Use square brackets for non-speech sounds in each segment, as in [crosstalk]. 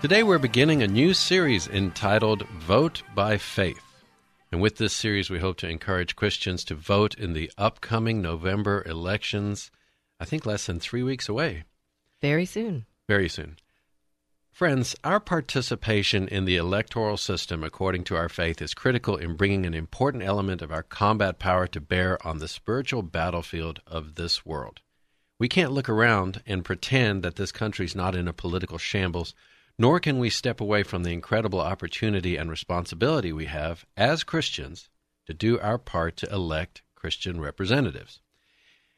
Today we're beginning a new series entitled Vote by Faith. And with this series, we hope to encourage Christians to vote in the upcoming November elections, I think less than three weeks away. Very soon. Very soon. Friends, our participation in the electoral system, according to our faith, is critical in bringing an important element of our combat power to bear on the spiritual battlefield of this world. We can't look around and pretend that this country's not in a political shambles nor can we step away from the incredible opportunity and responsibility we have as Christians to do our part to elect Christian representatives.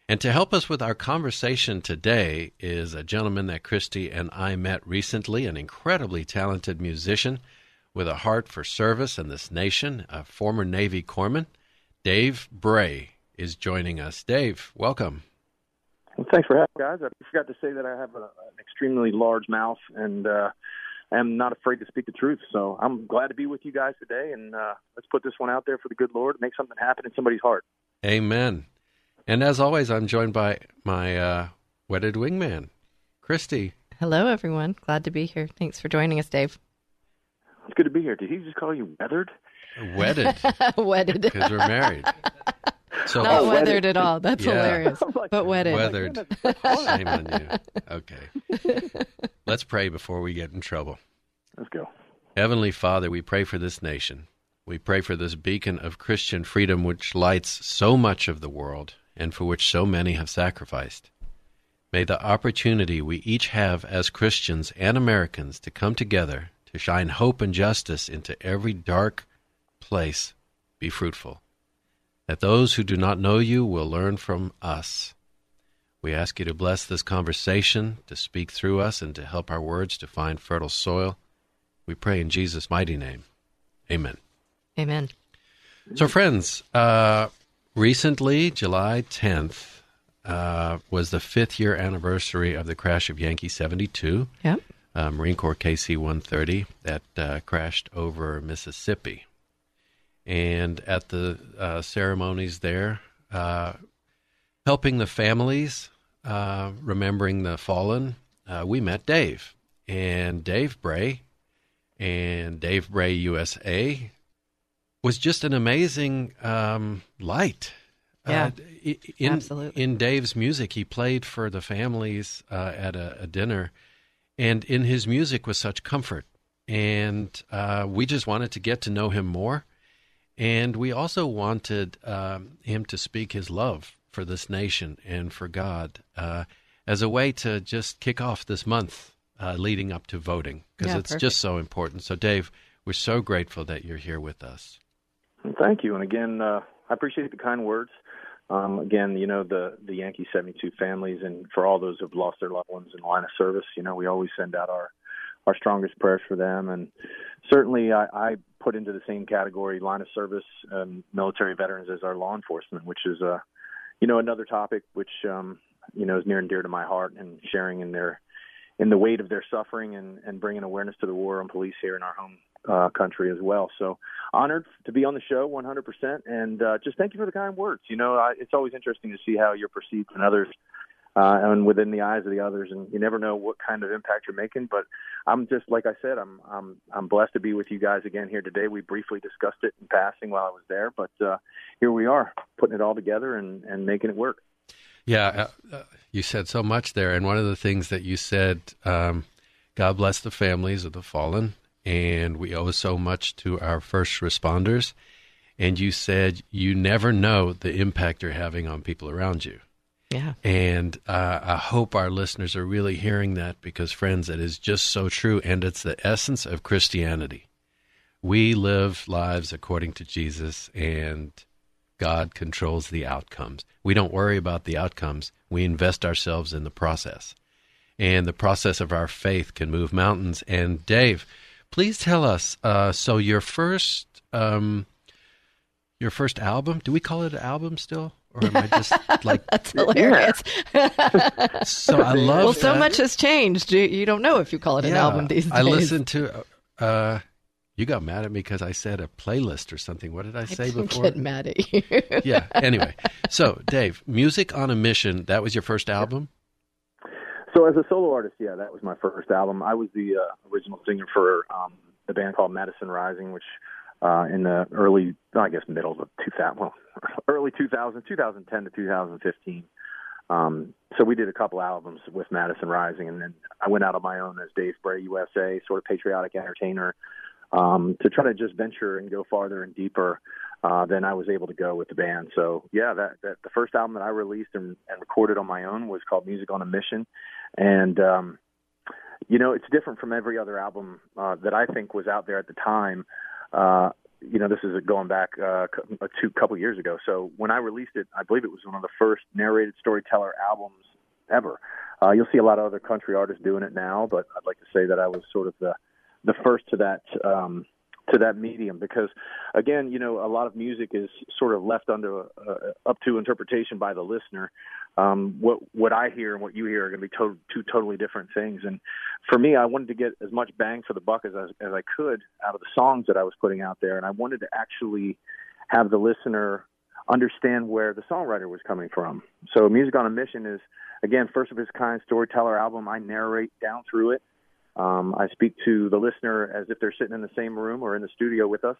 And to help us with our conversation today is a gentleman that Christy and I met recently, an incredibly talented musician with a heart for service in this nation, a former Navy corpsman. Dave Bray is joining us. Dave, welcome. Well, thanks for having me, guys. I forgot to say that I have a, an extremely large mouth and uh, am not afraid to speak the truth. So I'm glad to be with you guys today, and uh, let's put this one out there for the good Lord, make something happen in somebody's heart. Amen. And as always, I'm joined by my uh, wedded wingman, Christy. Hello, everyone. Glad to be here. Thanks for joining us, Dave. It's good to be here. Did he just call you weathered? Wedded. [laughs] wedded. Because we're married. [laughs] So not weathered at all. That's yeah. hilarious. [laughs] Oh like, but wedded. Weathered. [laughs] Shame on you. Okay. [laughs] Let's pray before we get in trouble. Let's go. Heavenly Father, we pray for this nation. We pray for this beacon of Christian freedom which lights so much of the world and for which so many have sacrificed. May the opportunity we each have as Christians and Americans to come together to shine hope and justice into every dark place be fruitful that those who do not know you will learn from us. We ask you to bless this conversation, to speak through us, and to help our words to find fertile soil. We pray in Jesus' mighty name. Amen. Amen. So, friends, uh, recently, July 10th, uh, was the fifth year anniversary of the crash of Yankee 72. Yep. Uh, Marine Corps KC 130 that uh, crashed over Mississippi and at the uh, ceremonies there, uh, helping the families, uh, remembering the fallen, uh, we met Dave and Dave Bray and Dave Bray USA was just an amazing um, light. Yeah, uh, in, absolutely. In Dave's music, he played for the families uh, at a, a, dinner, and in his music was such comfort. And we just wanted to get to know him more and we also wanted um, him to speak his love for this nation and for God uh, as a way to just kick off this month uh, leading up to voting because yeah, it's perfect. just so important. So, Dave, we're so grateful that you're here with us. Thank you. And again, uh, I appreciate the kind words. Um, again, you know the the Yankee 72 families, and for all those who've lost their loved ones in the line of service, you know we always send out our our strongest prayers for them. And certainly, I, I put into the same category line of service um, military veterans as our law enforcement, which is a you know another topic which um, you know is near and dear to my heart, and sharing in their in the weight of their suffering and, and bringing awareness to the war on police here in our home uh, country as well. So honored to be on the show 100%. And uh, just thank you for the kind words. You know, I, it's always interesting to see how you're perceived in others uh, and within the eyes of the others. And you never know what kind of impact you're making. But I'm just, like I said, I'm, I'm, I'm blessed to be with you guys again here today. We briefly discussed it in passing while I was there, but uh, here we are putting it all together and, and making it work. Yeah, uh, uh, you said so much there. And one of the things that you said, um, God bless the families of the fallen and we owe so much to our first responders. And you said you never know the impact you're having on people around you. Yeah. And uh, I hope our listeners are really hearing that because, friends, it is just so true. And it's the essence of Christianity. We live lives according to Jesus, and God controls the outcomes. We don't worry about the outcomes, we invest ourselves in the process. And the process of our faith can move mountains. And Dave, Please tell us. Uh, so your first, um, your first album. Do we call it an album still? Or am I just [laughs] like that's hilarious? [laughs] so I love. Well, so much has changed. You, you, don't know if you call it yeah, an album these days. I listened to. Uh, you got mad at me because I said a playlist or something. What did I say I before? Get mad at you. [laughs] yeah. Anyway, so Dave, "Music on a Mission." That was your first album. So as a solo artist, yeah, that was my first album. I was the uh, original singer for um, the band called Madison Rising, which uh, in the early, I guess, middle of 2000, well, [laughs] early 2000, 2010 to 2015. Um, so we did a couple albums with Madison Rising, and then I went out on my own as Dave Bray USA, sort of patriotic entertainer, um, to try to just venture and go farther and deeper uh, than I was able to go with the band. So yeah, that, that the first album that I released and, and recorded on my own was called Music on a Mission, and um, you know it's different from every other album uh, that I think was out there at the time. Uh, you know, this is going back uh, a two couple years ago. So when I released it, I believe it was one of the first narrated storyteller albums ever. Uh, you'll see a lot of other country artists doing it now, but I'd like to say that I was sort of the the first to that um, to that medium because again you know a lot of music is sort of left under uh, up to interpretation by the listener um what what i hear and what you hear are going to be to- two totally different things. And for me i wanted to get as much bang for the buck as, as as i could out of the songs that i was putting out there. And i wanted to actually have the listener understand where the songwriter was coming from. So music on a mission is again first of its kind storyteller album. I narrate down through it. Um, I speak to the listener as if they're sitting in the same room or in the studio with us.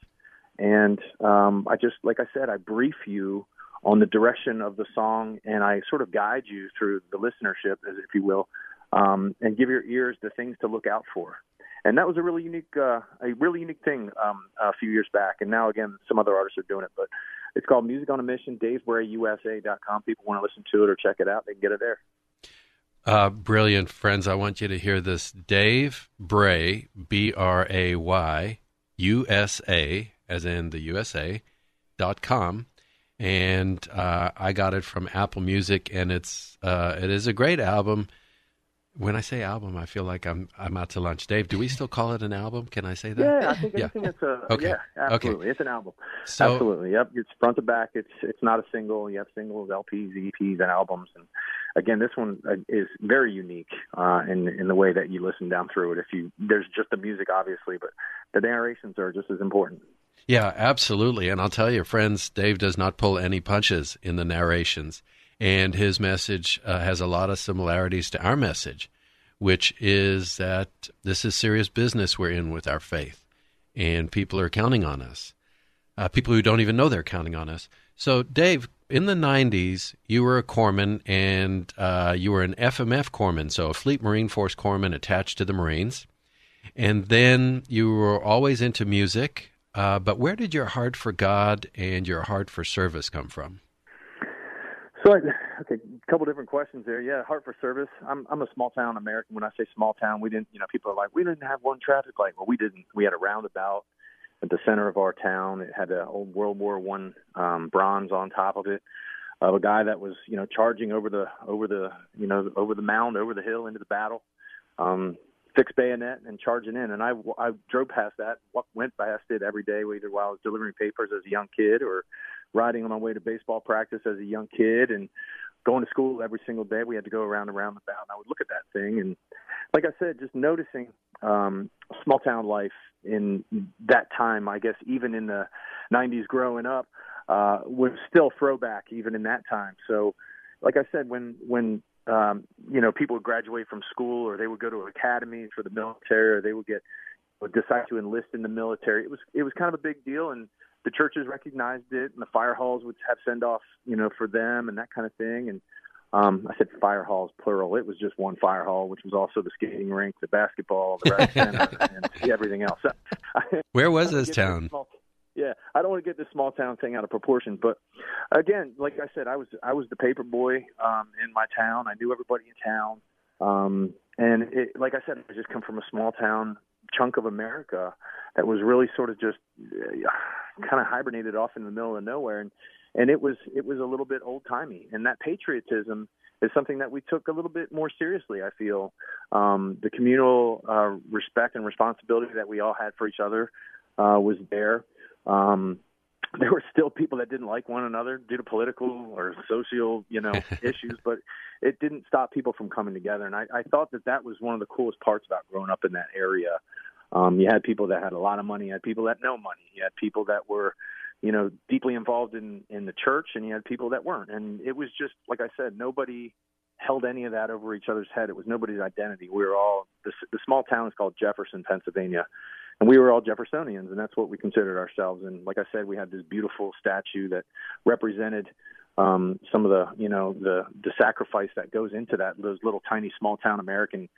And um, I just, like I said, I brief you on the direction of the song and I sort of guide you through the listenership, as if you will, um, and give your ears the things to look out for. And that was a really unique, uh, a really unique thing um, a few years back. And now again, some other artists are doing it, but it's called Music on a Mission. DaveBrayUSA.com. People want to listen to it or check it out, they can get it there. Uh, brilliant, friends. I want you to hear this. Dave Bray, B R A Y, USA, as in the USA, dot com. And uh, I got it from Apple Music, and it's uh, it is a great album. When I say album, I feel like I'm I'm out to lunch. Dave, do we still call it an album? Can I say that? Yeah, I think yeah. that's a okay. yeah, absolutely. Okay. It's an album. So, absolutely. Yep. It's front to back. It's it's not a single. You have singles, LPs, EPs, and albums. And again, this one uh, is very unique uh, in in the way that you listen down through it. If you there's just the music, obviously, but the narrations are just as important. Yeah, absolutely. And I'll tell you, friends, Dave does not pull any punches in the narrations and his message uh, has a lot of similarities to our message, which is that this is serious business we're in with our faith, and people are counting on us. Uh, people who don't even know they're counting on us. So, Dave, in the 90s, you were a corpsman and uh, you were an FMF corpsman, so a Fleet Marine Force corpsman attached to the Marines. And then you were always into music. Uh, but where did your heart for God and your heart for service come from? So, okay, a couple different questions there. Yeah, heart for service. I'm I'm a small town American. When I say small town, we didn't, you know, people are like, we didn't have one traffic light. Well, we didn't. We had a roundabout. at the center of our town. It had an old World War One um, bronze on top of it of a guy that was you know charging over the over the you know over the mound over the hill into the battle. Um, fixed bayonet and charging in. And I, I drove past that, what went past it every day, either while I was delivering papers as a young kid or riding on my way to baseball practice as a young kid and going to school every single day. We had to go around and around the bound. I would look at that thing. And like I said, just noticing um, small town life in that time, I guess, even in the 90s growing up, uh, was still throwback even in that time. So, like I said, when when um, you know, people would graduate from school or they would go to academies for the military or they would get would decide to enlist in the military. It was it was kind of a big deal and the churches recognized it and the fire halls would have send off, you know, for them and that kind of thing. And um I said fire halls plural. It was just one fire hall, which was also the skating rink, the basketball, the rec [laughs] center, and everything else. [laughs] Where was this town? Small, yeah, I don't want to get this small town thing out of proportion, but again, like I said, I was I was the paper boy um, in my town. I knew everybody in town, um, and it, like I said, I just come from a small town chunk of America that was really sort of just uh, kind of hibernated off in the middle of nowhere, and and it was it was a little bit old timey, and that patriotism is something that we took a little bit more seriously. I feel um, the communal uh, respect and responsibility that we all had for each other uh, was there. Um, [laughs] there were still people that didn't like one another due to political or social, you know, [laughs] issues, but it didn't stop people from coming together. And I, I thought that that was one of the coolest parts about growing up in that area. Um, you had people that had a lot of money, you had people that no money, you had people that were, you know, deeply involved in in the church, and you had people that weren't. And it was just like I said, nobody held any of that over each other's head. It was nobody's identity. We were all the, the small town is called Jefferson, Pennsylvania, and we were all Jeffersonians, and that's what we considered ourselves. And like I said, we had this beautiful statue that represented um, some of the, you know, the the sacrifice that goes into that. Those little tiny small town American,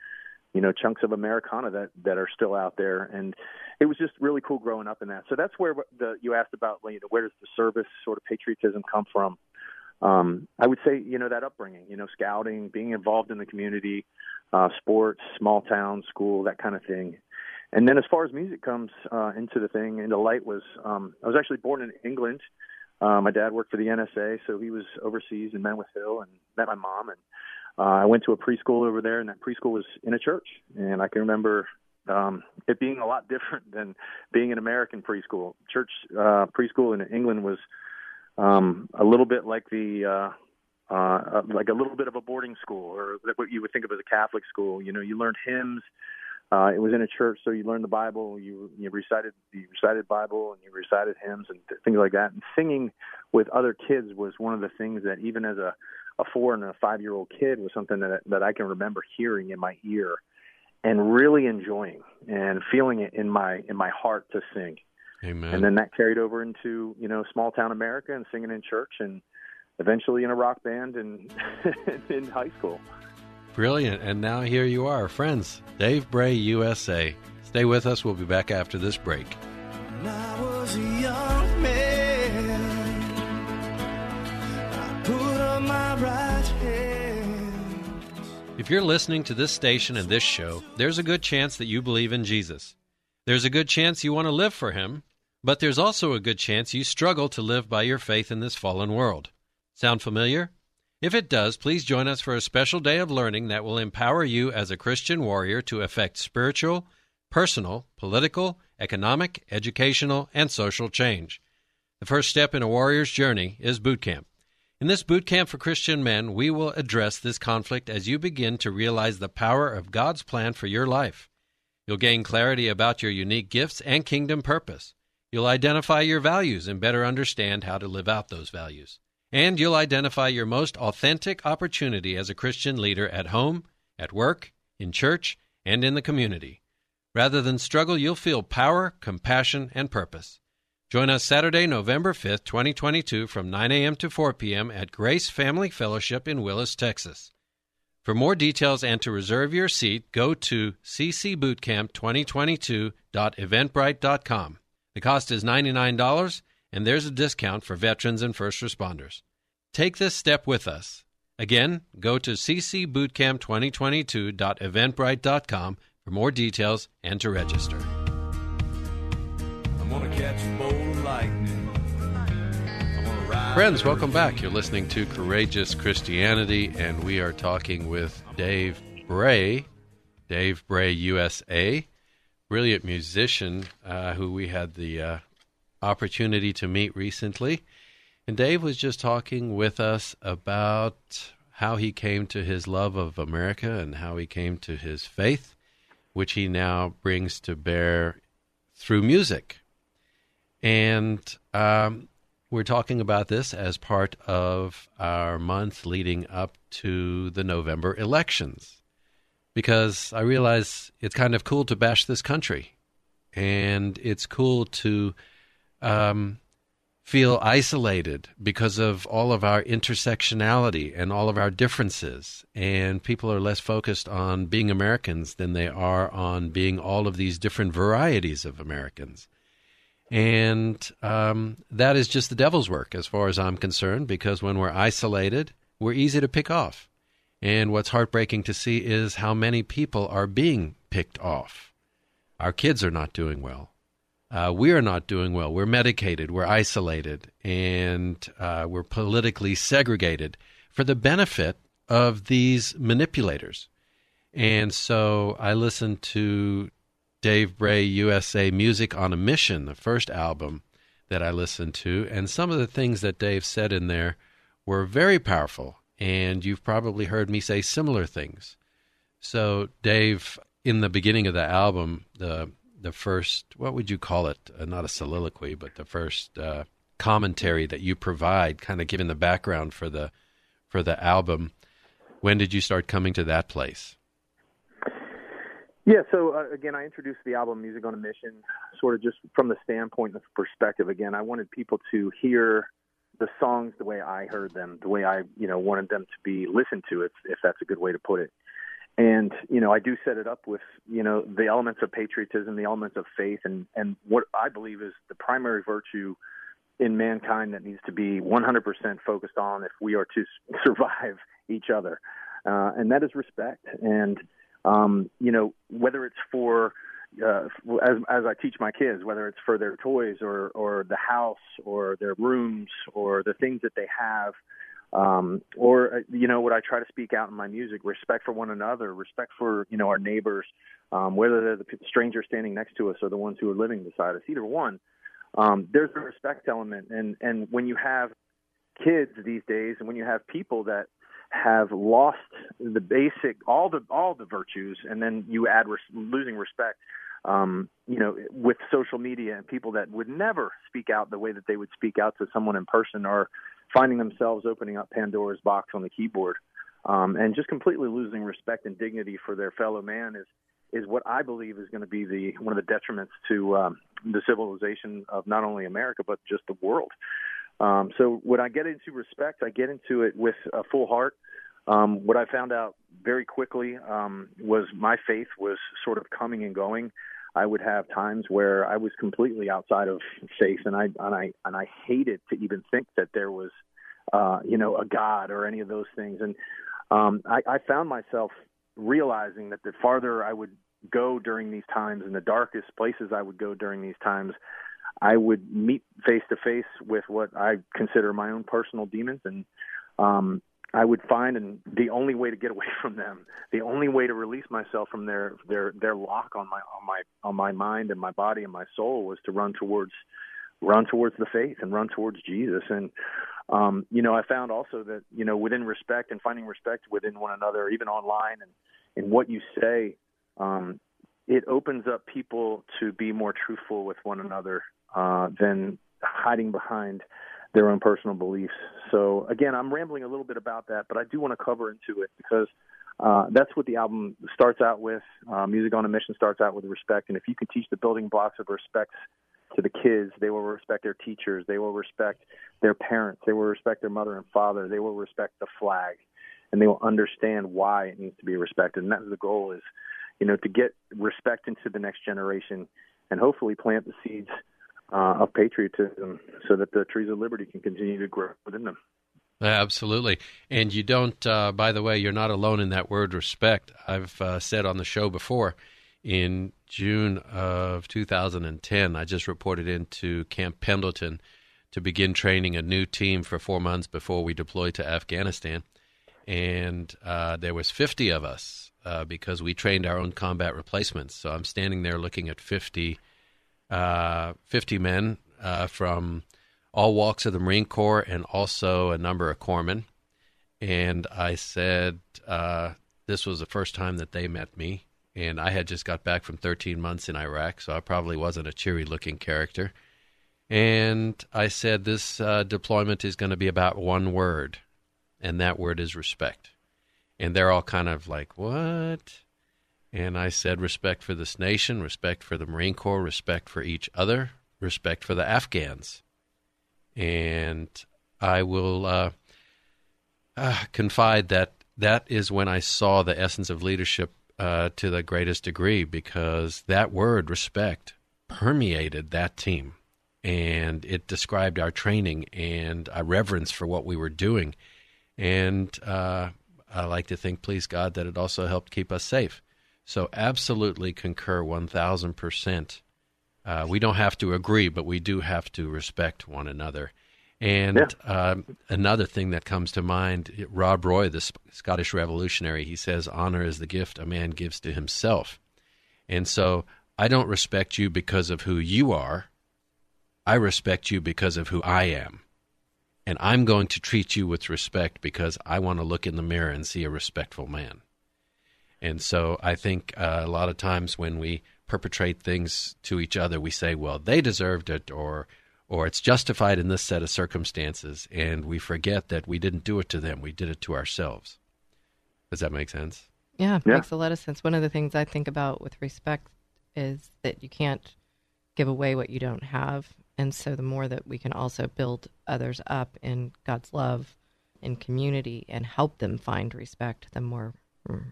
you know, chunks of Americana that that are still out there, and it was just really cool growing up in that. So that's where the you asked about, you know, where does the service sort of patriotism come from? Um, I would say, you know, that upbringing, you know, scouting, being involved in the community, uh, sports, small town, school, that kind of thing and then as far as music comes uh, into the thing, into light was um, I was actually born in England. Uh, my dad worked for the NSA, so he was overseas in Menwith Hill and met my mom. And uh, I went to a preschool over there, and that preschool was in a church. And I can remember um, it being a lot [laughs] different than being an American preschool. Church uh, preschool in England was um, a little bit like the uh, uh, like a little bit of a boarding school, or what you would think of as a Catholic school. You know, you learned hymns uh, it was in a church, so you learned the Bible, you you recited you recited Bible, and you recited hymns and th- things like that. And singing with other kids was one of the things that even as a a four and a five year old kid was something that that I can remember hearing in my ear and really enjoying and feeling it in my in my heart to sing. Amen. And then that carried over into you know small town America and singing in church and eventually in a rock band and [laughs] in high school. Brilliant. And now here you are, friends. Dave Bray, USA. Stay with us. We'll be back after this break. If you're listening to this station and this show, there's a good chance that you believe in Jesus. There's a good chance you want to live for Him, but there's also a good chance you struggle to live by your faith in this fallen world. Sound familiar? If it does, please join us for a special day of learning that will empower you as a Christian warrior to effect spiritual, personal, political, economic, educational, and social change. The first step in a warrior's journey is boot camp. In this boot camp for Christian men, we will address this conflict as you begin to realize the power of God's plan for your life. You'll gain clarity about your unique gifts and kingdom purpose. You'll identify your values and better understand how to live out those values and you'll identify your most authentic opportunity as a Christian leader at home, at work, in church, and in the community. Rather than struggle, you'll feel power, compassion, and purpose. Join us Saturday, November 5th, 2022, from 9 a.m. to 4 p.m. at Grace Family Fellowship in Willis, Texas. For more details and to reserve your seat, go to ccbootcamp2022.eventbrite.com. The cost is $99 and there's a discount for veterans and first responders. Take this step with us. Again, go to ccbootcamp2022.eventbrite.com for more details and to register. I'm gonna catch a bolt of lightning. Friends, welcome back. You're listening to Courageous Christianity, and we are talking with Dave Bray, Dave Bray USA, brilliant musician uh, who we had the uh, opportunity to meet recently. And Dave was just talking with us about how he came to his love of America and how he came to his faith, which he now brings to bear through music. And um, we're talking about this as part of our month leading up to the November elections because I realize it's kind of cool to bash this country and it's cool to um, feel isolated because of all of our intersectionality and all of our differences. And people are less focused on being Americans than they are on being all of these different varieties of Americans. And um, that is just the devil's work, as far as I'm concerned, because when we're isolated, we're easy to pick off. And what's heartbreaking to see is how many people are being picked off. Our kids are not doing well. Uh, we are not doing well. We're medicated, we're isolated, and uh, we're politically segregated for the benefit of these manipulators. And so I listened to Dave Bray USA Music on a Mission, the first album that I listened to, and some of the things that Dave said in there were very powerful, and you've probably heard me say similar things. So, Dave, in the beginning of the album, the the first what would you call it? Uh, not a soliloquy, but the first uh, commentary that you provide, kind of giving the background for the for the album. When did you start coming to that place? Yeah, so uh, again, I introduced the album Music on a Mission sort of just from the standpoint of perspective. Again, I wanted people to hear the songs the way I heard them, the way I, you know, wanted them to be listened to, if, if that's a good way to put it. And, you know, I do set it up with, you know, the elements of patriotism, the elements of faith, and, and what I believe is the primary virtue in mankind that needs to be 100% focused on if we are to [laughs] survive each other. Uh, and that is respect. And, um, you know, whether it's for uh, as as I teach my kids, whether it's for their toys or or the house or their rooms or the things that they have, um, or uh, you know what I try to speak out in my music: respect for one another, respect for you know our neighbors, um, whether they're the stranger standing next to us or the ones who are living beside us. Either one, um, there's a respect element, and and when you have kids these days, and when you have people that have lost the basic all the all the virtues and then you add res- losing respect um, you know with social media and people that would never speak out the way that they would speak out to someone in person or finding themselves opening up Pandora's box on the keyboard um, and just completely losing respect and dignity for their fellow man is is what I believe is going to be the one of the detriments to um, the civilization of not only America but just the world. Um, so when I get into respect, I get into it with a full heart. Um, what I found out very quickly um, was my faith was sort of coming and going. I would have times where I was completely outside of faith, and I and I and I hated to even think that there was, uh, you know, a God or any of those things. And um, I, I found myself realizing that the farther I would go during these times, and the darkest places I would go during these times, I would meet face to face with what I consider my own personal demons, and um, I would find and the only way to get away [laughs] from them, the only way to release myself from their their their lock on my on my on my mind and my body and my soul was to run towards run towards the faith and run towards Jesus. And um you know I found also that you know within respect and finding respect within one another even online and in what you say um it opens up people to be more truthful with one another uh, than hiding behind their own personal beliefs. So again, I'm rambling a little bit about that, but I do want to cover into it because uh, that's what the album starts out with. Uh, Music on a Mission starts out with respect, and if you can teach the building blocks of respect to the kids, they will respect their teachers, they will respect their parents, they will respect their mother and father, they will respect the flag, and they will understand why it needs to be respected. And that's the goal is, you know, to get respect into the next generation and hopefully plant the seeds uh, of patriotism so that the trees of liberty can continue to grow within them. Absolutely. And you don't, uh, by the way, you're not alone in that word respect. I've uh, said on the show before, in June of 2010, I just reported into Camp Pendleton to begin training a new team for four months before we deployed to Afghanistan. And uh, there was 50 of us uh, because we trained our own combat replacements. So I'm standing there looking at 50, uh, 50 men uh, from all walks of the Marine Corps and also a number of corpsmen. And I said, uh, this was the first time that they met me. And I had just got back from 13 months in Iraq, so I probably wasn't a cheery looking character. And I said, this uh, deployment is going to be about one word, and that word is respect. And they're all kind of like, what? And I said, respect for this nation, respect for the Marine Corps, respect for each other, respect for the Afghans. And I will uh, uh, confide that that is when I saw the essence of leadership uh, to the greatest degree because that word, respect, permeated that team. And it described our training and our reverence for what we were doing. And uh, I like to think, please God, that it also helped keep us safe. So, absolutely concur 1000%. Uh, we don't have to agree, but we do have to respect one another. And yeah. uh, another thing that comes to mind, Rob Roy, the Scottish revolutionary, he says, honor is the gift a man gives to himself. And so I don't respect you because of who you are. I respect you because of who I am. And I'm going to treat you with respect because I want to look in the mirror and see a respectful man. And so I think uh, a lot of times when we perpetrate things to each other, we say, well, they deserved it, or or it's justified in this set of circumstances, and we forget that we didn't do it to them, we did it to ourselves. Does that make sense? Yeah, yeah. makes a lot of sense. One of the things I think about with respect is that you can't give away what you don't have. And so the more that we can also build others up in God's love in community and help them find respect, the more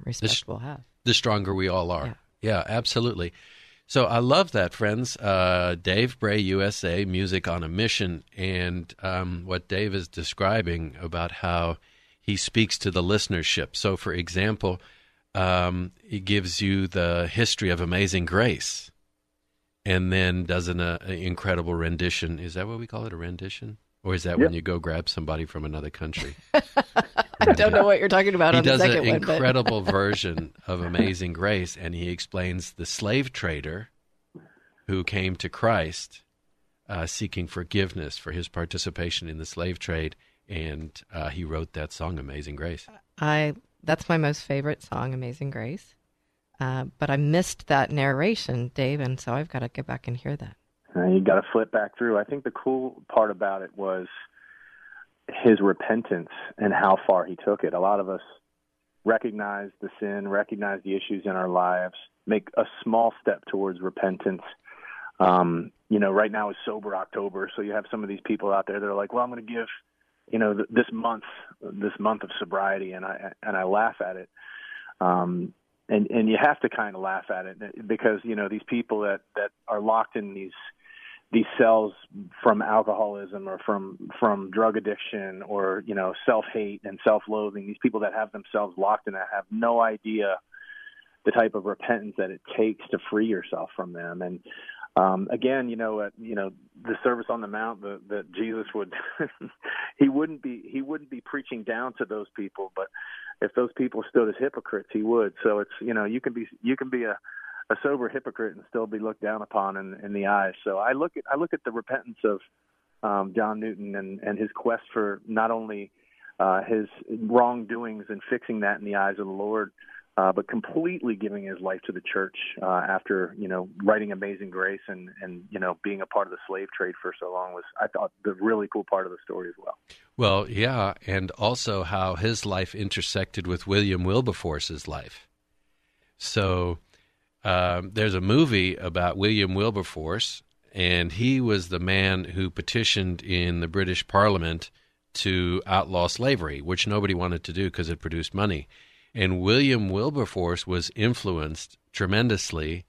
respect the, have. The stronger we all are. Yeah, yeah absolutely. So I love that, friends. Uh, Dave Bray, USA, Music on a Mission, and um, what Dave is describing about how he speaks to the listenership. So, for example, um, he gives you the history of Amazing Grace, and then does an uh, incredible rendition. Is that what we call it? A rendition? Or is that yep. when you go grab somebody from another country? [laughs] I don't know what you're talking about. He does an one, incredible [laughs] version of Amazing Grace, and he explains the slave trader who came to Christ uh, seeking forgiveness for his participation in the slave trade, and uh, he wrote that song, Amazing Grace. I that's my most favorite song, Amazing Grace. Uh, but I missed that narration, Dave, and so I've got to get back and hear that. You got to flip back through. I think the cool part about it was his repentance and how far he took it. A lot of us recognize the sin, recognize the issues in our lives, make a small step towards repentance. Um, you know, right now is sober October, so you have some of these people out there that are like, "Well, I'm going to give, you know, th- this month, this month of sobriety," and I and I laugh at it. Um, and and you have to kind of laugh at it because you know these people that that are locked in these these cells from alcoholism or from from drug addiction or you know self hate and self loathing these people that have themselves locked in that have no idea the type of repentance that it takes to free yourself from them. And um again you know uh, you know the service on the mount that jesus would [laughs] he wouldn't be he wouldn't be preaching down to those people but if those people stood as hypocrites he would. So it's you know you can be you can be a a sober hypocrite and still be looked down upon in, in the eyes. So I look at I look at the repentance of um, John Newton and, and his quest for not only uh, his wrongdoings and fixing that in the eyes of the Lord, uh, but completely giving his life to the church uh, after you know writing Amazing Grace and and you know being a part of the slave trade for so long was I thought the really cool part of the story as well. Well, yeah, and also how his life intersected with William Wilberforce's life. So um, there's a movie about William Wilberforce, and he was the man who petitioned in the British Parliament to outlaw slavery, which nobody wanted to do because it produced money. And William Wilberforce was influenced tremendously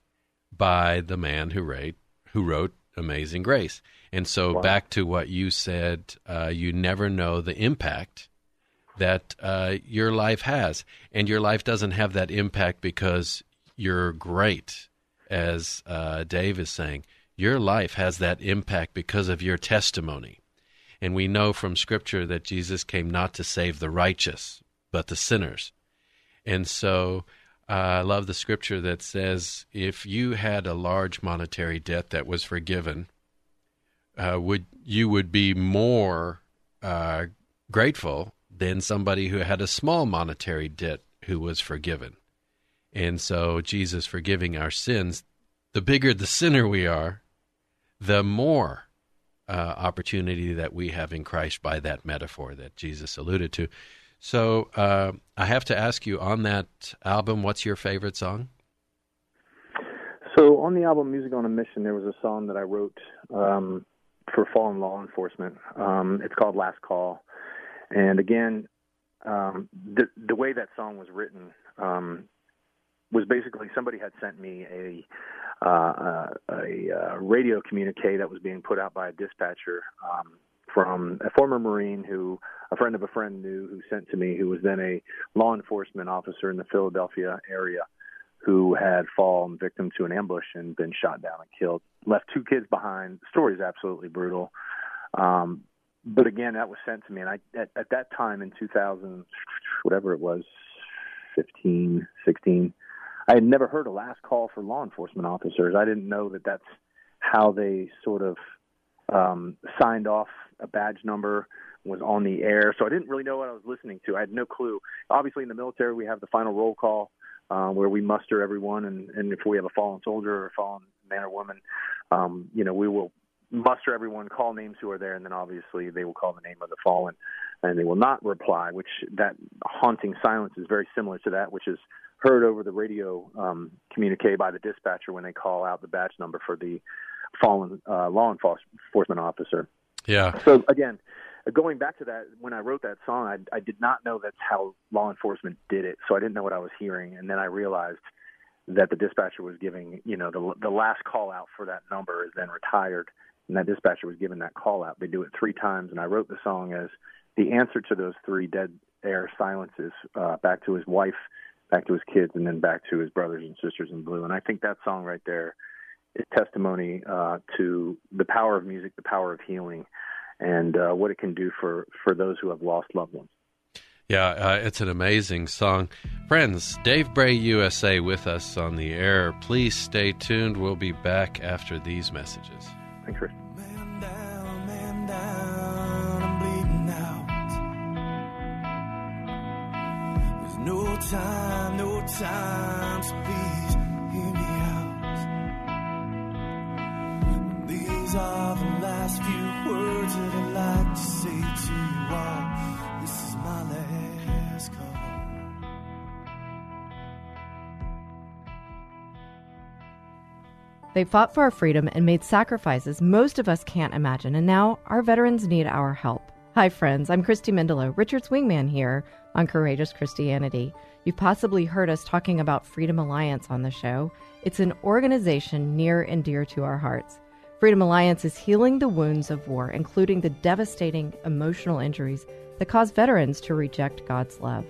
by the man who wrote who wrote Amazing Grace. And so wow. back to what you said, uh, you never know the impact that uh, your life has, and your life doesn't have that impact because you're great. as uh, Dave is saying, your life has that impact because of your testimony. And we know from Scripture that Jesus came not to save the righteous, but the sinners. And so uh, I love the Scripture that says if you had a large monetary debt that was forgiven, uh, would you would be more uh, grateful than somebody who had a small monetary debt who was forgiven. And so Jesus forgiving our sins, the bigger the sinner we are, the more uh, opportunity that we have in Christ by that metaphor that Jesus alluded to. So uh, I have to ask you on that album, what's your favorite song? So on the album Music on a Mission, there was a song that I wrote um, for fallen law enforcement. Um, it's called Last Call. And again, um, the the way that song was written um, was basically somebody had sent me a uh, uh a, a uh, radio communique that was being put out by a dispatcher um, from a former Marine who a friend of a friend knew who sent to me, who was then a law enforcement officer in the Philadelphia area who had fallen victim to an ambush and been shot down and killed. Left two kids behind. The story is absolutely brutal. Um, but again, that was sent to me, and I at, at that time in 2000, whatever it was, 15, 16, I had never heard a last call for law enforcement officers. I didn't know that that's how they sort of um, signed off a badge number was on the air. So I didn't really know what I was listening to. I had no clue. Obviously, in the military, we have the final roll call uh, where we muster everyone, and, and if we have a fallen soldier or a fallen man or woman, um, you know, we will muster everyone, call names who are there, and then obviously they will call the name of the fallen, and they will not reply. Which that haunting silence is very similar to that, which is heard over the radio um, communique by the dispatcher when they call out the batch number for the fallen uh, law enforcement officer. Yeah. So again, going back to that, when I wrote that song, I, I did not know that's how law enforcement did it, so I didn't know what I was hearing, and then I realized that the dispatcher was giving, you know, the the last call out for that number is then retired and that dispatcher was given that call out. They do it three times, and I wrote the song as the answer to those three dead air silences uh, back to his wife, back to his kids, and then back to his brothers and sisters in blue. And I think that song right there is testimony uh, to the power of music, the power of healing, and uh, what it can do for, for those who have lost loved ones. Yeah, uh, it's an amazing song. Friends, Dave Bray USA with us on the air. Please stay tuned. We'll be back after these messages. Thanks, Chris. Man down, man down, no time, no time, so please hear me out. These are the last few words that I'd like to say to you all. This is my last call. They fought for our freedom and made sacrifices most of us can't imagine, and now our veterans need our help. Hi, friends. I'm Christy Mendelow, Richard's wingman here on Courageous Christianity. You've possibly heard us talking about Freedom Alliance on the show. It's an organization near and dear to our hearts. Freedom Alliance is healing the wounds of war, including the devastating emotional injuries that cause veterans to reject God's love.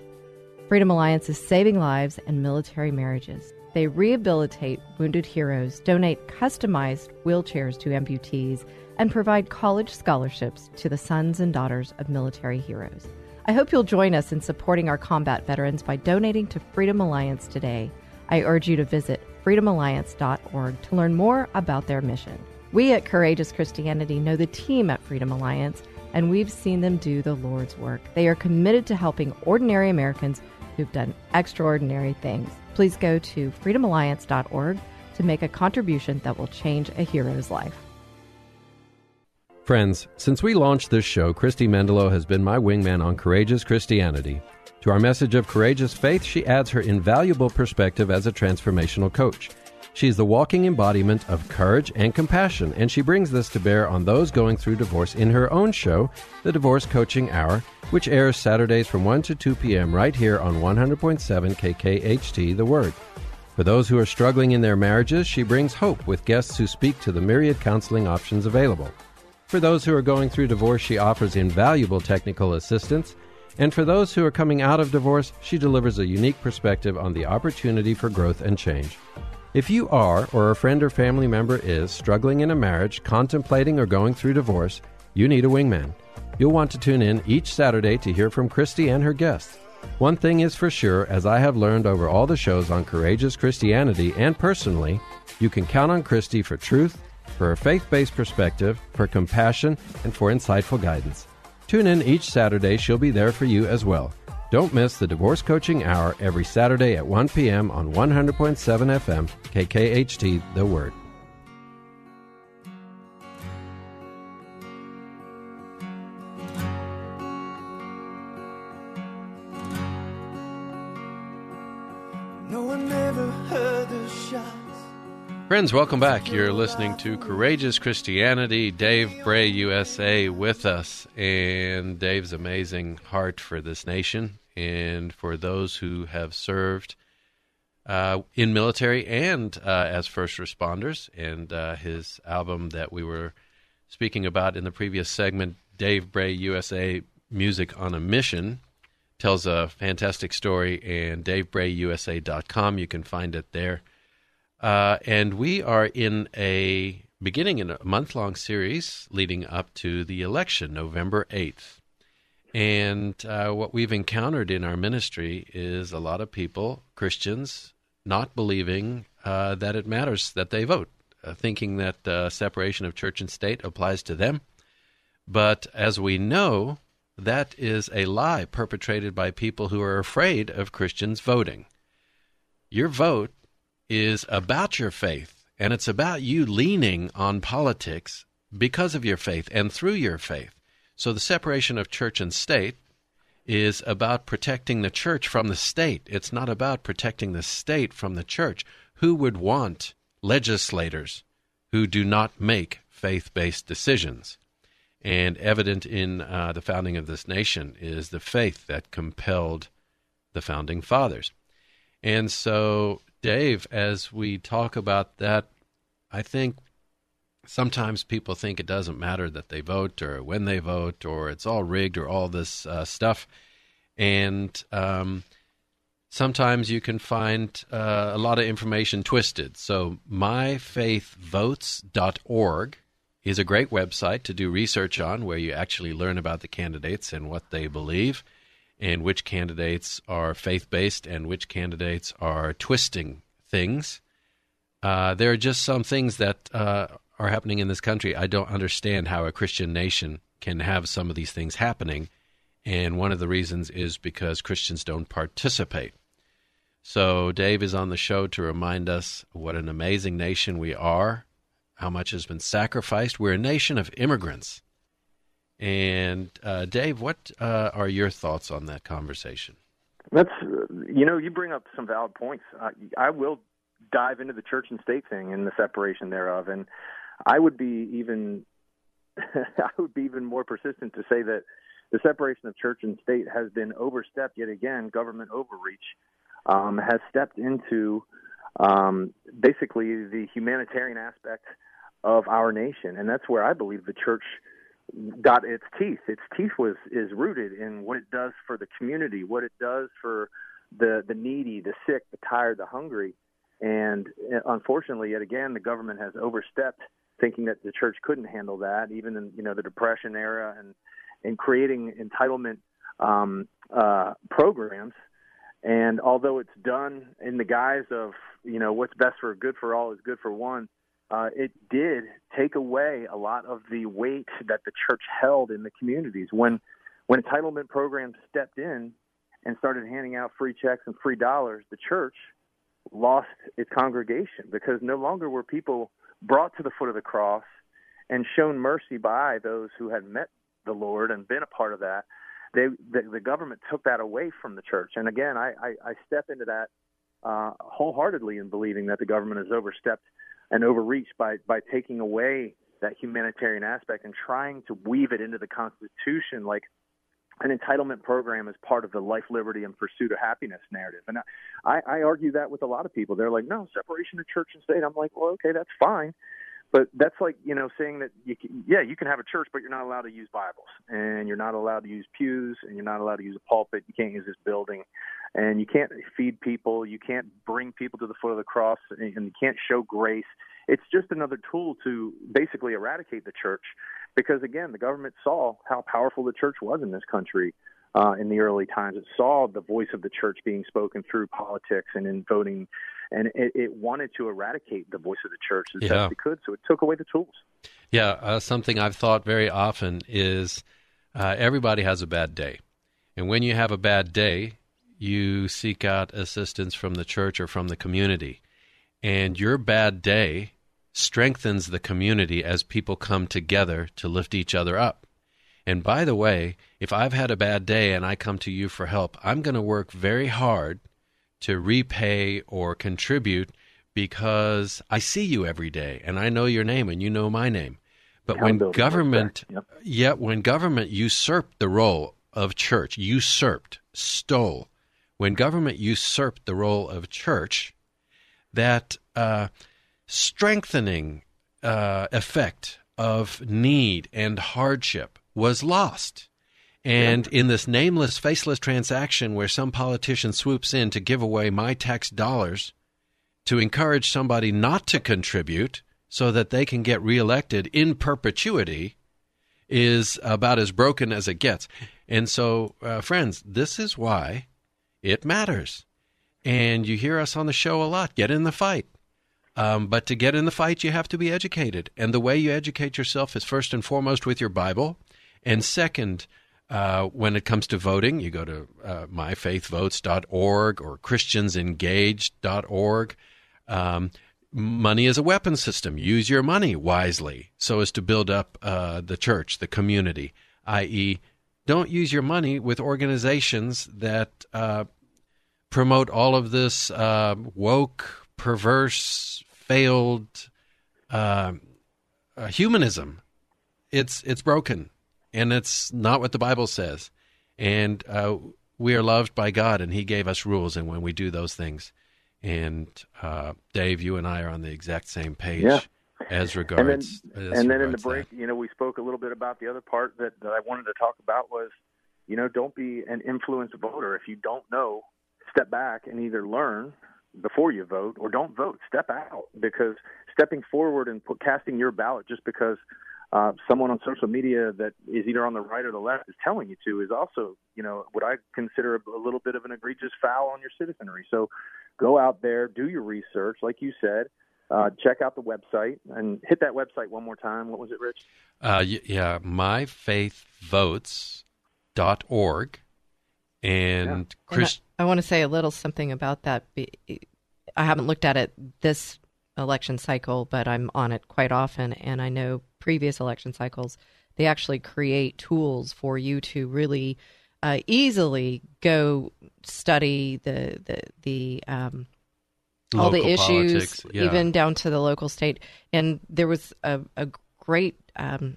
Freedom Alliance is saving lives and military marriages. They rehabilitate wounded heroes, donate customized wheelchairs to amputees, and provide college scholarships to the sons and daughters of military heroes. I hope you'll join us in supporting our combat veterans by donating to Freedom Alliance today. I urge you to visit freedomalliance.org to learn more about their mission. We at Courageous Christianity know the team at Freedom Alliance, and we've seen them do the Lord's work. They are committed to helping ordinary Americans who've done extraordinary things. Please go to freedomalliance.org to make a contribution that will change a hero's life. Friends, since we launched this show, Christy Mendelow has been my wingman on Courageous Christianity. To our message of courageous faith, she adds her invaluable perspective as a transformational coach. She's the walking embodiment of courage and compassion, and she brings this to bear on those going through divorce in her own show, The Divorce Coaching Hour, which airs Saturdays from 1 to 2 p.m. right here on 100.7 KKHT The Word. For those who are struggling in their marriages, she brings hope with guests who speak to the myriad counseling options available. For those who are going through divorce, she offers invaluable technical assistance. And for those who are coming out of divorce, she delivers a unique perspective on the opportunity for growth and change. If you are, or a friend or family member is, struggling in a marriage, contemplating or going through divorce, you need a wingman. You'll want to tune in each Saturday to hear from Christy and her guests. One thing is for sure, as I have learned over all the shows on Courageous Christianity and personally, you can count on Christy for truth, for a faith based perspective, for compassion, and for insightful guidance. Tune in each Saturday, she'll be there for you as well. Don't miss the Divorce Coaching Hour every Saturday at 1 p.m. on 100.7 FM, KKHT, The Word. Friends, welcome back. You're listening to Courageous Christianity. Dave Bray, USA, with us, and Dave's amazing heart for this nation and for those who have served uh, in military and uh, as first responders. And uh, his album that we were speaking about in the previous segment, Dave Bray, USA, Music on a Mission, tells a fantastic story. And DaveBrayUSA.com, you can find it there. Uh, and we are in a beginning in a month long series leading up to the election, November 8th. And uh, what we've encountered in our ministry is a lot of people, Christians, not believing uh, that it matters that they vote, uh, thinking that uh, separation of church and state applies to them. But as we know, that is a lie perpetrated by people who are afraid of Christians voting. Your vote is about your faith, and it's about you leaning on politics because of your faith and through your faith. So the separation of church and state is about protecting the church from the state. It's not about protecting the state from the church. Who would want legislators who do not make faith based decisions? And evident in uh, the founding of this nation is the faith that compelled the founding fathers. And so, Dave, as we talk about that, I think sometimes people think it doesn't matter that they vote or when they vote or it's all rigged or all this uh, stuff. And um, sometimes you can find uh, a lot of information twisted. So, myfaithvotes.org is a great website to do research on where you actually learn about the candidates and what they believe and which candidates are faith based and which candidates are twisting things. Uh, there are just some things that uh, are happening in this country. I don't understand how a Christian nation can have some of these things happening. And one of the reasons is because Christians don't participate. So, Dave is on the show to remind us what an amazing nation we are, how much has been sacrificed. We're a nation of immigrants. And, uh, Dave, what uh, are your thoughts on that conversation? That's you know you bring up some valid points. Uh, I will dive into the church and state thing and the separation thereof, and I would be even [laughs] I would be even more persistent to say that the separation of church and state has been overstepped yet again. Government overreach um, has stepped into um, basically the humanitarian aspect of our nation, and that's where I believe the church got its teeth. Its teeth was is rooted in what it does for the community, what it does for the the needy, the sick, the tired, the hungry. And uh, unfortunately, yet again, the government has overstepped, thinking that the church couldn't handle that, even in you know the Depression era, and and creating entitlement um, uh, programs. And although it's done in the guise of you know what's best for good for all is good for one, uh, it did take away a lot of the weight that the church held in the communities. When when entitlement programs stepped in and started handing out free checks and free dollars, the church lost its congregation because no longer were people brought to the foot of the cross and shown mercy by those who had met the Lord and been a part of that. They the, the government took that away from the church, and again, I, I, I step into that uh, wholeheartedly in believing that the government has overstepped and overreached by by taking away that humanitarian aspect and trying to weave it into the Constitution like an entitlement program is part of the life, liberty, and pursuit of happiness narrative. And I, I argue that with a lot of people. They're like, no, separation of church and state. I'm like, well, okay, that's fine. But that's like, you know, saying that, you can, yeah, you can have a church, but you're not allowed to use Bibles. And you're not allowed to use pews. And you're not allowed to use a pulpit. You can't use this building. And you can't feed people, you can't bring people to the foot of the cross, and you can't show grace. It's just another tool to basically eradicate the church, because again, the government saw how powerful the church was in this country. Uh, in the early times, it saw the voice of the church being spoken through politics and in voting, and it, it wanted to eradicate the voice of the church as Yeah. best it could. So it took away the tools. Yeah, uh, something I've thought very often is uh, everybody has a bad day. And when you have a bad day, you seek out assistance from the church or from the community. And your bad day strengthens the community as people come together to lift each other up. And by the way, if I've had a bad day and I come to you for help, I'm going to work very hard to repay or contribute because I see you every day and I know your name and you know my name. But when government, respect, yeah, when government usurped the role of church, usurped, stole, when government usurped the role of church, that uh, strengthening uh, effect of need and hardship was lost. And in this nameless, faceless transaction where some politician swoops in to give away my tax dollars to encourage somebody not to contribute so that they can get reelected in perpetuity is about as broken as it gets. And so, uh, friends, this is why it matters. And you hear us on the show a lot get in the fight. Um, but to get in the fight, you have to be educated. And the way you educate yourself is first and foremost with your Bible. And second, uh, when it comes to voting, you go to uh, myfaithvotes.org or christiansengaged.org. Um, money is a weapon system. Use your money wisely so as to build up uh, the church, the community, i.e., don't use your money with organizations that uh, promote all of this uh, woke, perverse, failed uh, uh, humanism. It's it's broken, and it's not what the Bible says. And uh, we are loved by God, and He gave us rules. And when we do those things, and uh, Dave, you and I are on the exact same page Yeah. as and then, regards. and then in the break, that. you know, we spoke a little bit about the other part that, that I wanted to talk about was, you know, don't be an influenced voter. If you don't know, step back and either learn before you vote or don't vote. Step out because stepping forward and put, casting your ballot just because uh, someone on social media that is either on the right or the left is telling you to is also, you know, what I consider a, a little bit of an egregious foul on your citizenry. So go out there, do your research, like you said. Uh, check out the website and hit that website one more time. What was it, Rich? Uh, y- yeah, myfaithvotes.org. And And Chris, I, want to say a little something about that. I haven't looked at it this election cycle, but I'm on it quite often, and I know previous election cycles they actually create tools for you to really uh, easily go study the the the um, all the issues, politics, yeah. even down to the local state. And there was a, a great um,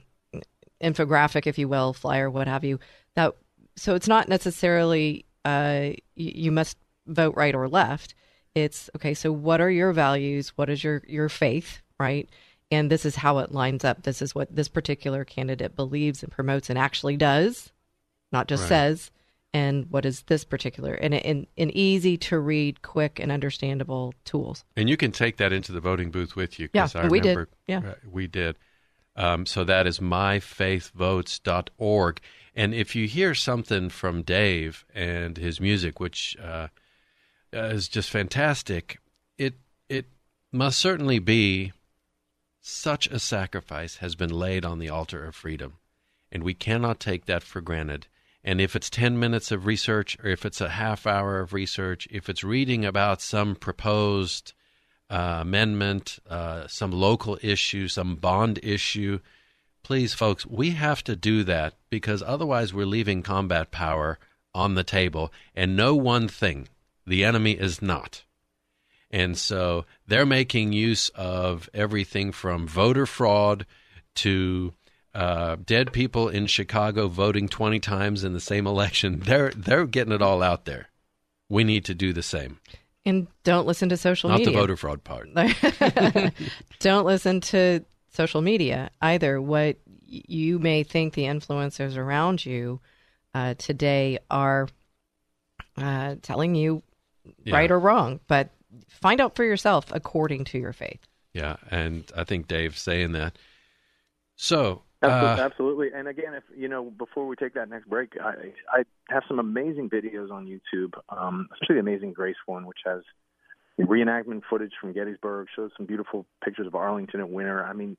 infographic, if you will, flyer, what have you. That so it's not necessarily uh, you, must vote right or left. It's okay. So what are your values? What is your your faith? Right. And this is how it lines up. This is what this particular candidate believes and promotes and actually does, not just Right. says. And what is this particular and in, in easy to read, quick and understandable tools. and you can take that into the voting booth with you. Yeah, I we did. Yeah. uh, we did. Um, so that is myfaithvotes.org. And if you hear something from Dave and his music, which uh, uh, is just fantastic, it it must certainly be such a sacrifice has been laid on the altar of freedom, and we cannot take that for granted. And if it's 10 minutes of research, or if it's a half hour of research, if it's reading about some proposed uh, amendment, uh, some local issue, some bond issue, please, folks, we have to do that because otherwise we're leaving combat power on the table. And no one thing, the enemy is not. And so they're making use of everything from voter fraud to uh, dead people in Chicago voting 20 times in the same election. [laughs] They're they're getting it all out there. We need to do the same. And don't listen to social Not media. Not the voter fraud part. [laughs] don't listen to social media either. What you may think the influencers around you uh, today are uh, telling you Yeah. right or wrong, but find out for yourself according to your faith. Yeah, and I think Dave's saying that. So, Absolutely, uh, absolutely. And again, if you know, before we take that next break, I I have some amazing videos on YouTube, um, especially the Amazing Grace one, which has reenactment footage from Gettysburg, shows some beautiful pictures of Arlington at winter. I mean,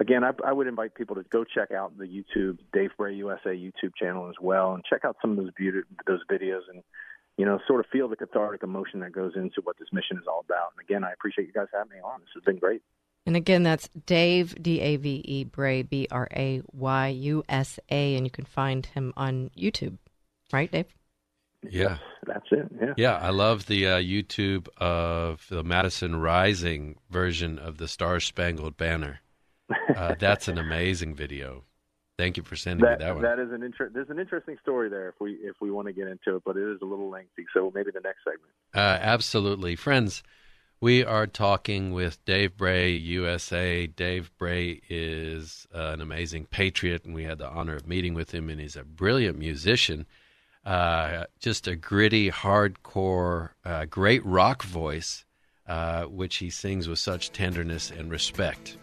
again, I, I would invite people to go check out the YouTube Dave Bray USA YouTube channel as well, and check out some of those beauty, those videos, and you know, sort of feel the cathartic emotion that goes into what this mission is all about. And again, I appreciate you guys having me on. This has been great. And again, that's Dave D A V E Bray B R A Y U S A, and you can find him on YouTube, right, Dave? Yeah. That's it. Yeah. Yeah, I love the uh, YouTube of the Madison Rising version of the Star Spangled Banner. Uh, [laughs] that's an amazing video. Thank you for sending That, me that one. that is an inter- there's an interesting story there if we if we want to get into it, but it is a little lengthy. So maybe the next segment. Uh, absolutely. Friends, we are talking with Dave Bray, USA. Dave Bray is uh, an amazing patriot, and we had the honor of meeting with him, and he's a brilliant musician. Uh, just a gritty, hardcore, uh, great rock voice, uh, which he sings with such tenderness and respect.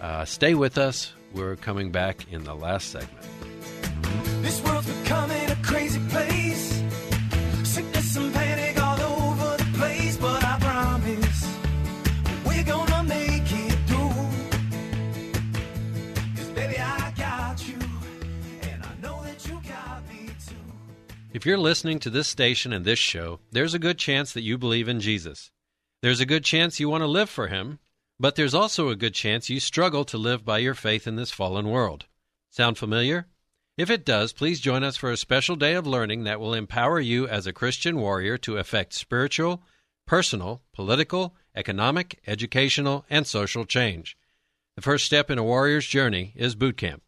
Uh, stay with us. We're coming back in the last segment. If you're listening to this station and this show, there's a good chance that you believe in Jesus. There's a good chance you want to live for Him, but there's also a good chance you struggle to live by your faith in this fallen world. Sound familiar? If it does, please join us for a special day of learning that will empower you as a Christian warrior to effect spiritual, personal, political, economic, educational, and social change. The first step in a warrior's journey is boot camp.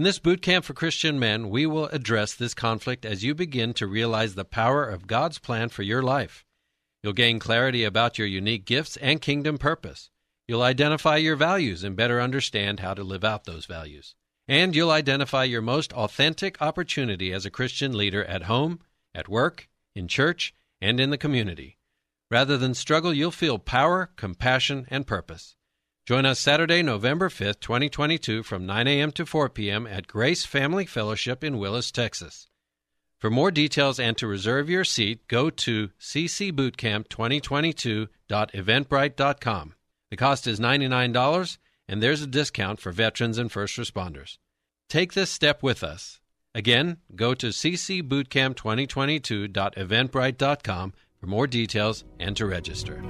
In this boot camp for Christian men, we will address this conflict as you begin to realize the power of God's plan for your life. You'll gain clarity about your unique gifts and kingdom purpose. You'll identify your values and better understand how to live out those values. And you'll identify your most authentic opportunity as a Christian leader at home, at work, in church, and in the community. Rather than struggle, you'll feel power, compassion, and purpose. Join us Saturday, November 5th, 2022, from 9 a.m. to 4 p.m. at Grace Family Fellowship in Willis, Texas. For more details and to reserve your seat, go to ccbootcamp2022.eventbrite.com. The cost is $99, and there's a discount for veterans and first responders. Take this step with us. Again, go to ccbootcamp2022.eventbrite.com for more details and to register.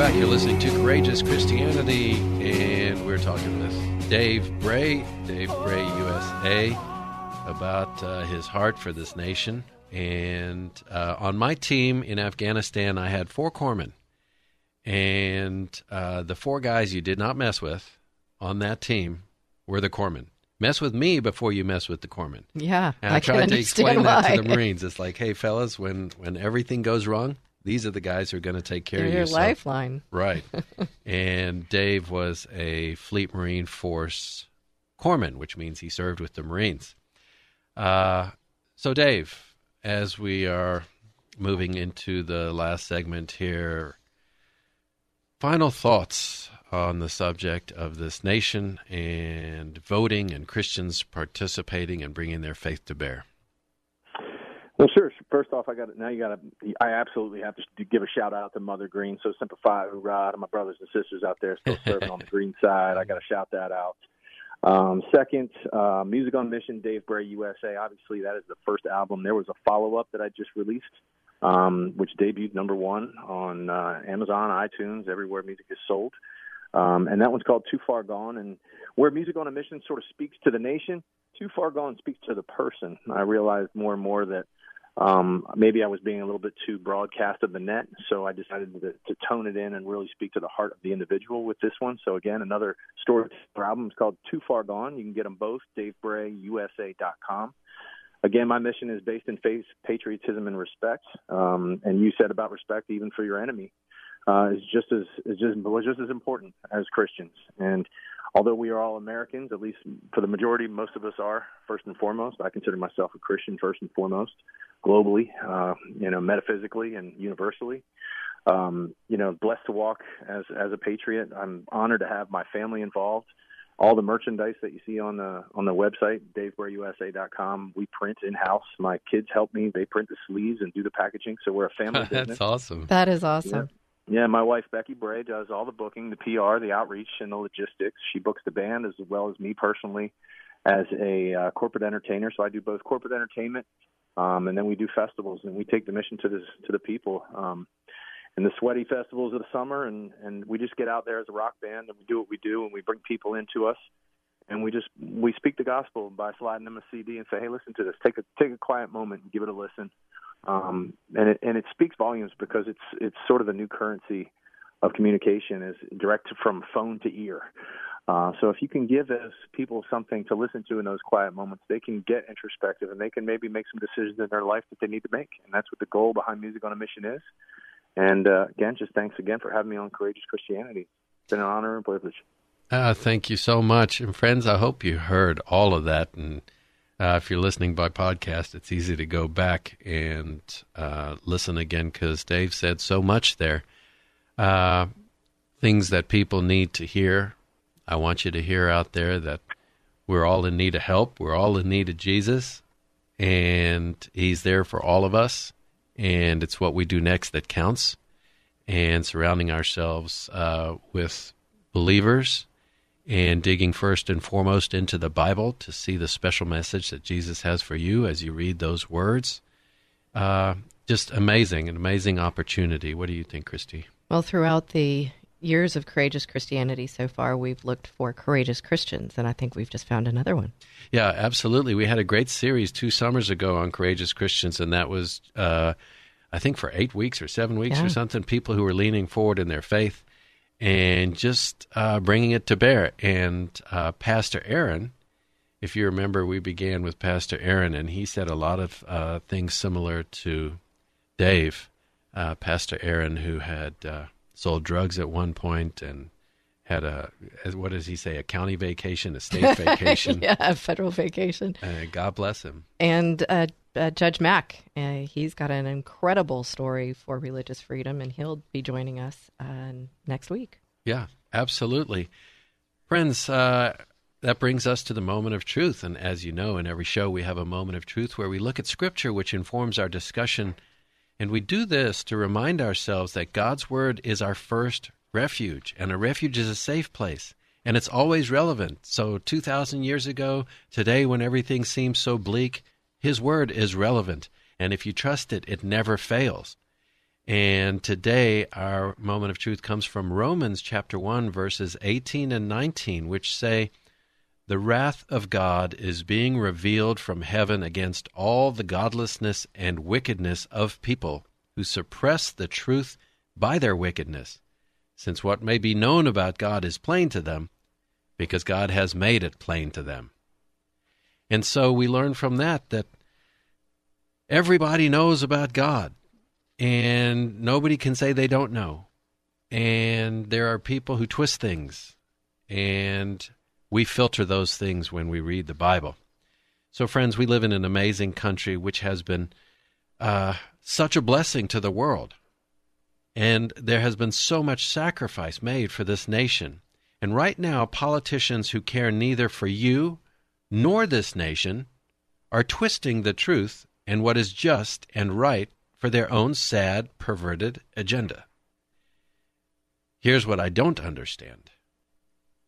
Back. You're listening to Courageous Christianity, and we're talking with Dave Bray, Dave Bray USA, about uh, his heart for this nation. And uh, on my team in Afghanistan, I had four corpsmen. And uh, the four guys you did not mess with on that team were the corpsmen. Mess with me before you mess with the corpsmen. Yeah, And I, I tried to explain that to the Marines. It's like, hey, fellas, when, when everything goes wrong, these are the guys who are going to take care They're of your you. So- lifeline. Right. [laughs] and Dave was a Fleet Marine Force corpsman, which means he served with the Marines. Uh, so, Dave, as we are moving into the last segment here, final thoughts on the subject of this nation and voting and Christians participating and bringing their faith to bear. Well, sure. First off, I got now. You got to. I absolutely have to give a shout out to Mother Green. Semper Fi, hoorah to my brothers and sisters out there still serving on the [laughs] green side. I got to shout that out. Um, second, uh, Music on Mission, Dave Bray USA. Obviously, that is the first album. There was a follow up that I just released, um, which debuted number one on uh, Amazon, iTunes, everywhere music is sold. Um, and that one's called Too Far Gone. And where Music on a Mission sort of speaks to the nation, Too Far Gone speaks to the person. I realized more and more that um, maybe I was being a little bit too broadcast of the net, so I decided to, to tone it in and really speak to the heart of the individual with this one. So again, another story album is called Too Far Gone. You can get them both, DaveBrayUSA.com. Again, my mission is based in faith, patriotism, and respect. Um, and you said about respect, even for your enemy, uh, is just as is just was just as important as Christians. And although we are all Americans, at least for the majority, most of us are first and foremost. I consider myself a Christian first and foremost globally, uh, you know, metaphysically and universally. Um, you know, blessed to walk as as a patriot. I'm honored to have my family involved. All the merchandise that you see on the on the website, DaveBrayUSA.com, we print in house. My kids help me; they print the sleeves and do the packaging. So we're a family [laughs] business. That's awesome. That is awesome. Yeah, my wife Becky Bray does all the booking, the PR, the outreach, and the logistics. She books the band as well as me personally as a uh, corporate entertainer. So I do both corporate entertainment um, and then we do festivals, and we take the mission to the to the people. Um, and the sweaty festivals of the summer, and and we just get out there as a rock band, and we do what we do, and we bring people into us, and we just we speak the gospel by sliding them a CD and say, hey, listen to this. Take a take a quiet moment and give it a listen. Um, and it and it speaks volumes because it's it's sort of the new currency of communication is direct from phone to ear. Uh, so if you can give those people something to listen to in those quiet moments, they can get introspective and they can maybe make some decisions in their life that they need to make. And that's what the goal behind Music on a Mission is. And uh, again, just thanks again for having me on Courageous Christianity. It's been an honor and privilege. Uh, thank you so much. And friends, I hope you heard all of that. And uh, if you're listening by podcast, it's easy to go back and uh, listen again because Dave said so much there. Uh, things that people need to hear I want you to hear out there that we're all in need of help. We're all in need of Jesus, and He's there for all of us. And it's what we do next that counts. And surrounding ourselves uh, with believers and digging first and foremost into the Bible to see the special message that Jesus has for you as you read those words. Uh, just amazing, an amazing opportunity. What do you think, Christy? Well, throughout the years of courageous Christianity so far, we've looked for courageous Christians, and I think we've just found another one. Yeah, absolutely. We had a great series two summers ago on courageous Christians, and that was, uh, I think, for eight weeks or seven weeks yeah. or something. People who were leaning forward in their faith and just uh, bringing it to bear. And uh, Pastor Aaron, if you remember, we began with Pastor Aaron, and he said a lot of uh, things similar to Dave. Uh, Pastor Aaron, who had uh, sold drugs at one point and had a what does he say a county vacation a state [laughs] vacation? Yeah a federal vacation. Uh, god bless him. And uh, uh, judge mack uh, he's got an incredible story for religious freedom and he'll be joining us uh, next week. Yeah absolutely. Friends uh, that brings us to the moment of truth. And as you know in every show we have a moment of truth where we look at scripture which informs our discussion. And we do this to remind ourselves that God's Word is our first refuge, and a refuge is a safe place, and it's always relevant. So, 2,000 years ago, today, when everything seems so bleak, His Word is relevant. And if you trust it, it never fails. And today, our moment of truth comes from Romans chapter 1, verses 18 and 19, which say, the wrath of God is being revealed from heaven against all the godlessness and wickedness of people who suppress the truth by their wickedness, since what may be known about God is plain to them, because God has made it plain to them. And so we learn from that that everybody knows about God, and nobody can say they don't know. And there are people who twist things and we filter those things when we read the Bible. So, friends, we live in an amazing country which has been uh, such a blessing to the world. And there has been so much sacrifice made for this nation. And right now, politicians who care neither for you nor this nation are twisting the truth and what is just and right for their own sad, perverted agenda. Here's what I don't understand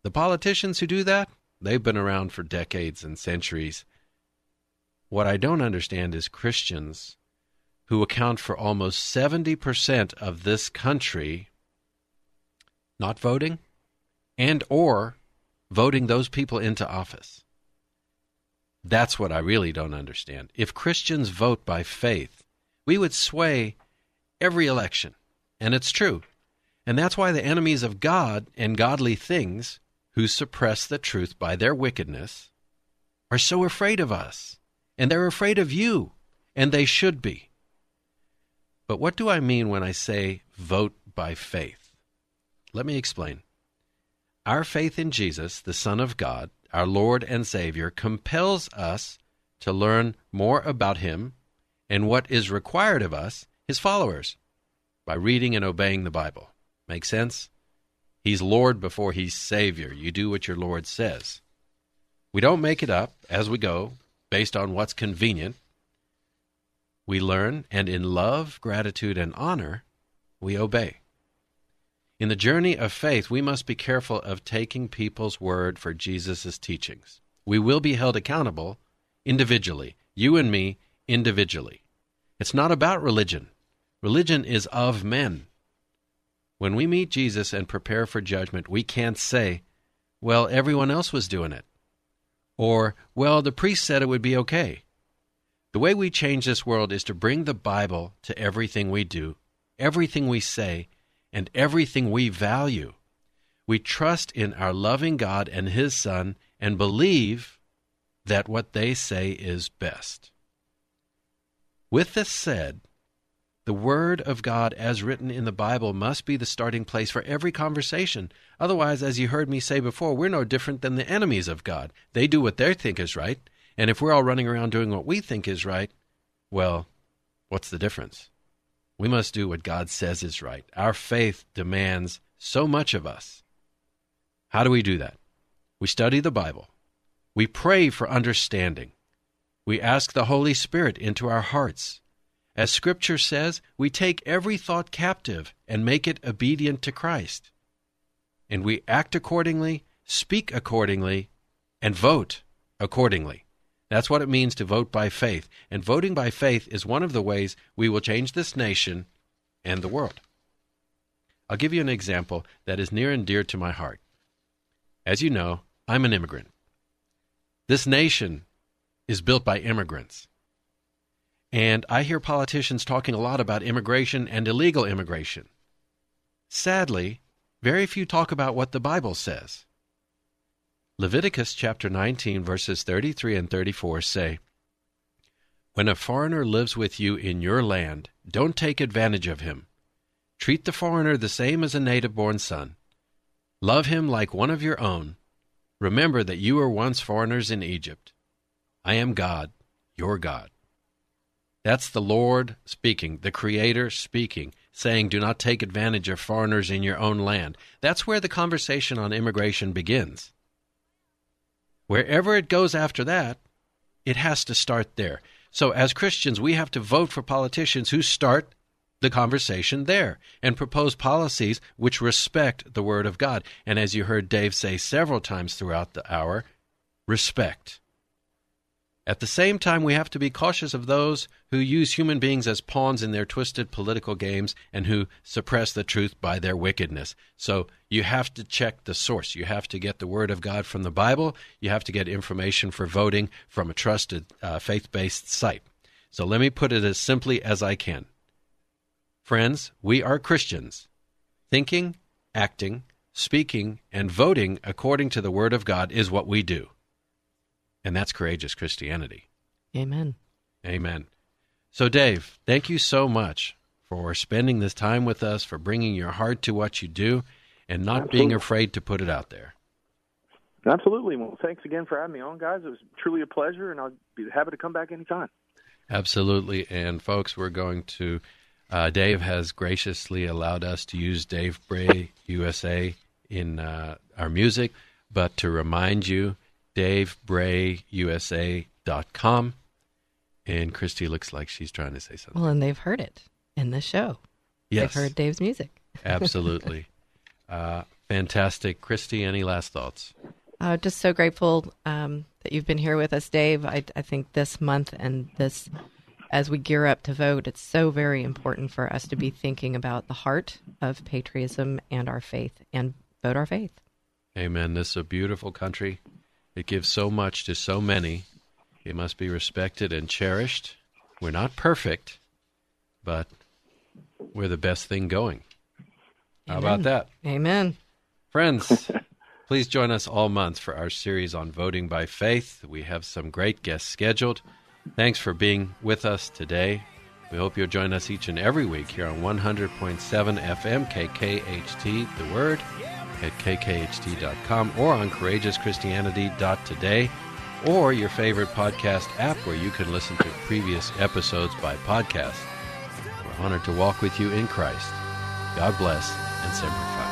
the politicians who do that, they've been around for decades and centuries. What I don't understand is Christians who account for almost 70% of this country not voting and or voting those people into office. That's what I really don't understand. If Christians vote by faith, we would sway every election. And it's true. And that's why the enemies of God and godly things, who suppress the truth by their wickedness, are so afraid of us. And they're afraid of you. And they should be. But what do I mean when I say vote by faith? Let me explain. Our faith in Jesus, the Son of God, our Lord and Savior, compels us to learn more about Him and what is required of us, His followers, by reading and obeying the Bible. Make sense? He's Lord before He's Savior. You do what your Lord says. We don't make it up as we go based on what's convenient. We learn, and in love, gratitude, and honor, we obey. In the journey of faith, we must be careful of taking people's word for Jesus' teachings. We will be held accountable individually, you and me individually. It's not about religion. Religion is of men. When we meet Jesus and prepare for judgment, we can't say, well, everyone else was doing it. Or, well, the priest said it would be okay. The way we change this world is to bring the Bible to everything we do, everything we say, and everything we value. We trust in our loving God and His Son and believe that what they say is best. With this said, the Word of God as written in the Bible must be the starting place for every conversation. Otherwise, as you heard me say before, we're no different than the enemies of God. They do what they think is right, and if we're all running around doing what we think is right, well, what's the difference? We must do what God says is right. Our faith demands so much of us. How do we do that? We study the Bible. We pray for understanding. We ask the Holy Spirit into our hearts. As Scripture says, we take every thought captive and make it obedient to Christ. And we act accordingly, speak accordingly, and vote accordingly. That's what it means to vote by faith. And voting by faith is one of the ways we will change this nation and the world. I'll give you an example that is near and dear to my heart. As you know, I'm an immigrant. This nation is built by immigrants. And I hear politicians talking a lot about immigration and illegal immigration. Sadly, very few talk about what the Bible says. Leviticus chapter 19, verses 33 and 34 say, When a foreigner lives with you in your land, don't take advantage of him. Treat the foreigner the same as a native born son. Love him like one of your own. Remember that you were once foreigners in Egypt. I am God, your God. That's the Lord speaking, the Creator speaking, saying, Do not take advantage of foreigners in your own land. That's where the conversation on immigration begins. Wherever it goes after that, it has to start there. So, as Christians, we have to vote for politicians who start the conversation there and propose policies which respect the Word of God. And as you heard Dave say several times throughout the hour, respect. At the same time, we have to be cautious of those who use human beings as pawns in their twisted political games and who suppress the truth by their wickedness. So you have to check the source. You have to get the Word of God from the Bible. You have to get information for voting from a trusted uh, faith based site. So let me put it as simply as I can. Friends, we are Christians. Thinking, acting, speaking, and voting according to the Word of God is what we do. And that's courageous Christianity. Amen. Amen. So, Dave, thank you so much for spending this time with us, for bringing your heart to what you do, and not Absolutely. being afraid to put it out there. Absolutely. Well, thanks again for having me on, guys. It was truly a pleasure, and I'll be happy to come back anytime. Absolutely. And, folks, we're going to, uh, Dave has graciously allowed us to use Dave Bray USA in uh, our music, but to remind you, DaveBrayUSA.com. And Christy looks like she's trying to say something. Well, and they've heard it in the show. Yes. They've heard Dave's music. [laughs] Absolutely. Uh, fantastic. Christy, any last thoughts? Uh, just so grateful um, that you've been here with us, Dave. I, I think this month and this, as we gear up to vote, it's so very important for us to be thinking about the heart of patriotism and our faith and vote our faith. Amen. This is a beautiful country. It gives so much to so many, It must be respected and cherished. We're not perfect, but we're the best thing going. How about that? Amen. Friends, [laughs] please join us all month for our series on voting by faith. We have some great guests scheduled. Thanks for being with us today. We hope you'll join us each and every week here on 100.7 FM KKHT, the word, at kkht.com or on courageouschristianity.today or your favorite podcast app where you can listen to previous episodes by podcast. We're honored to walk with you in Christ. God bless and Semper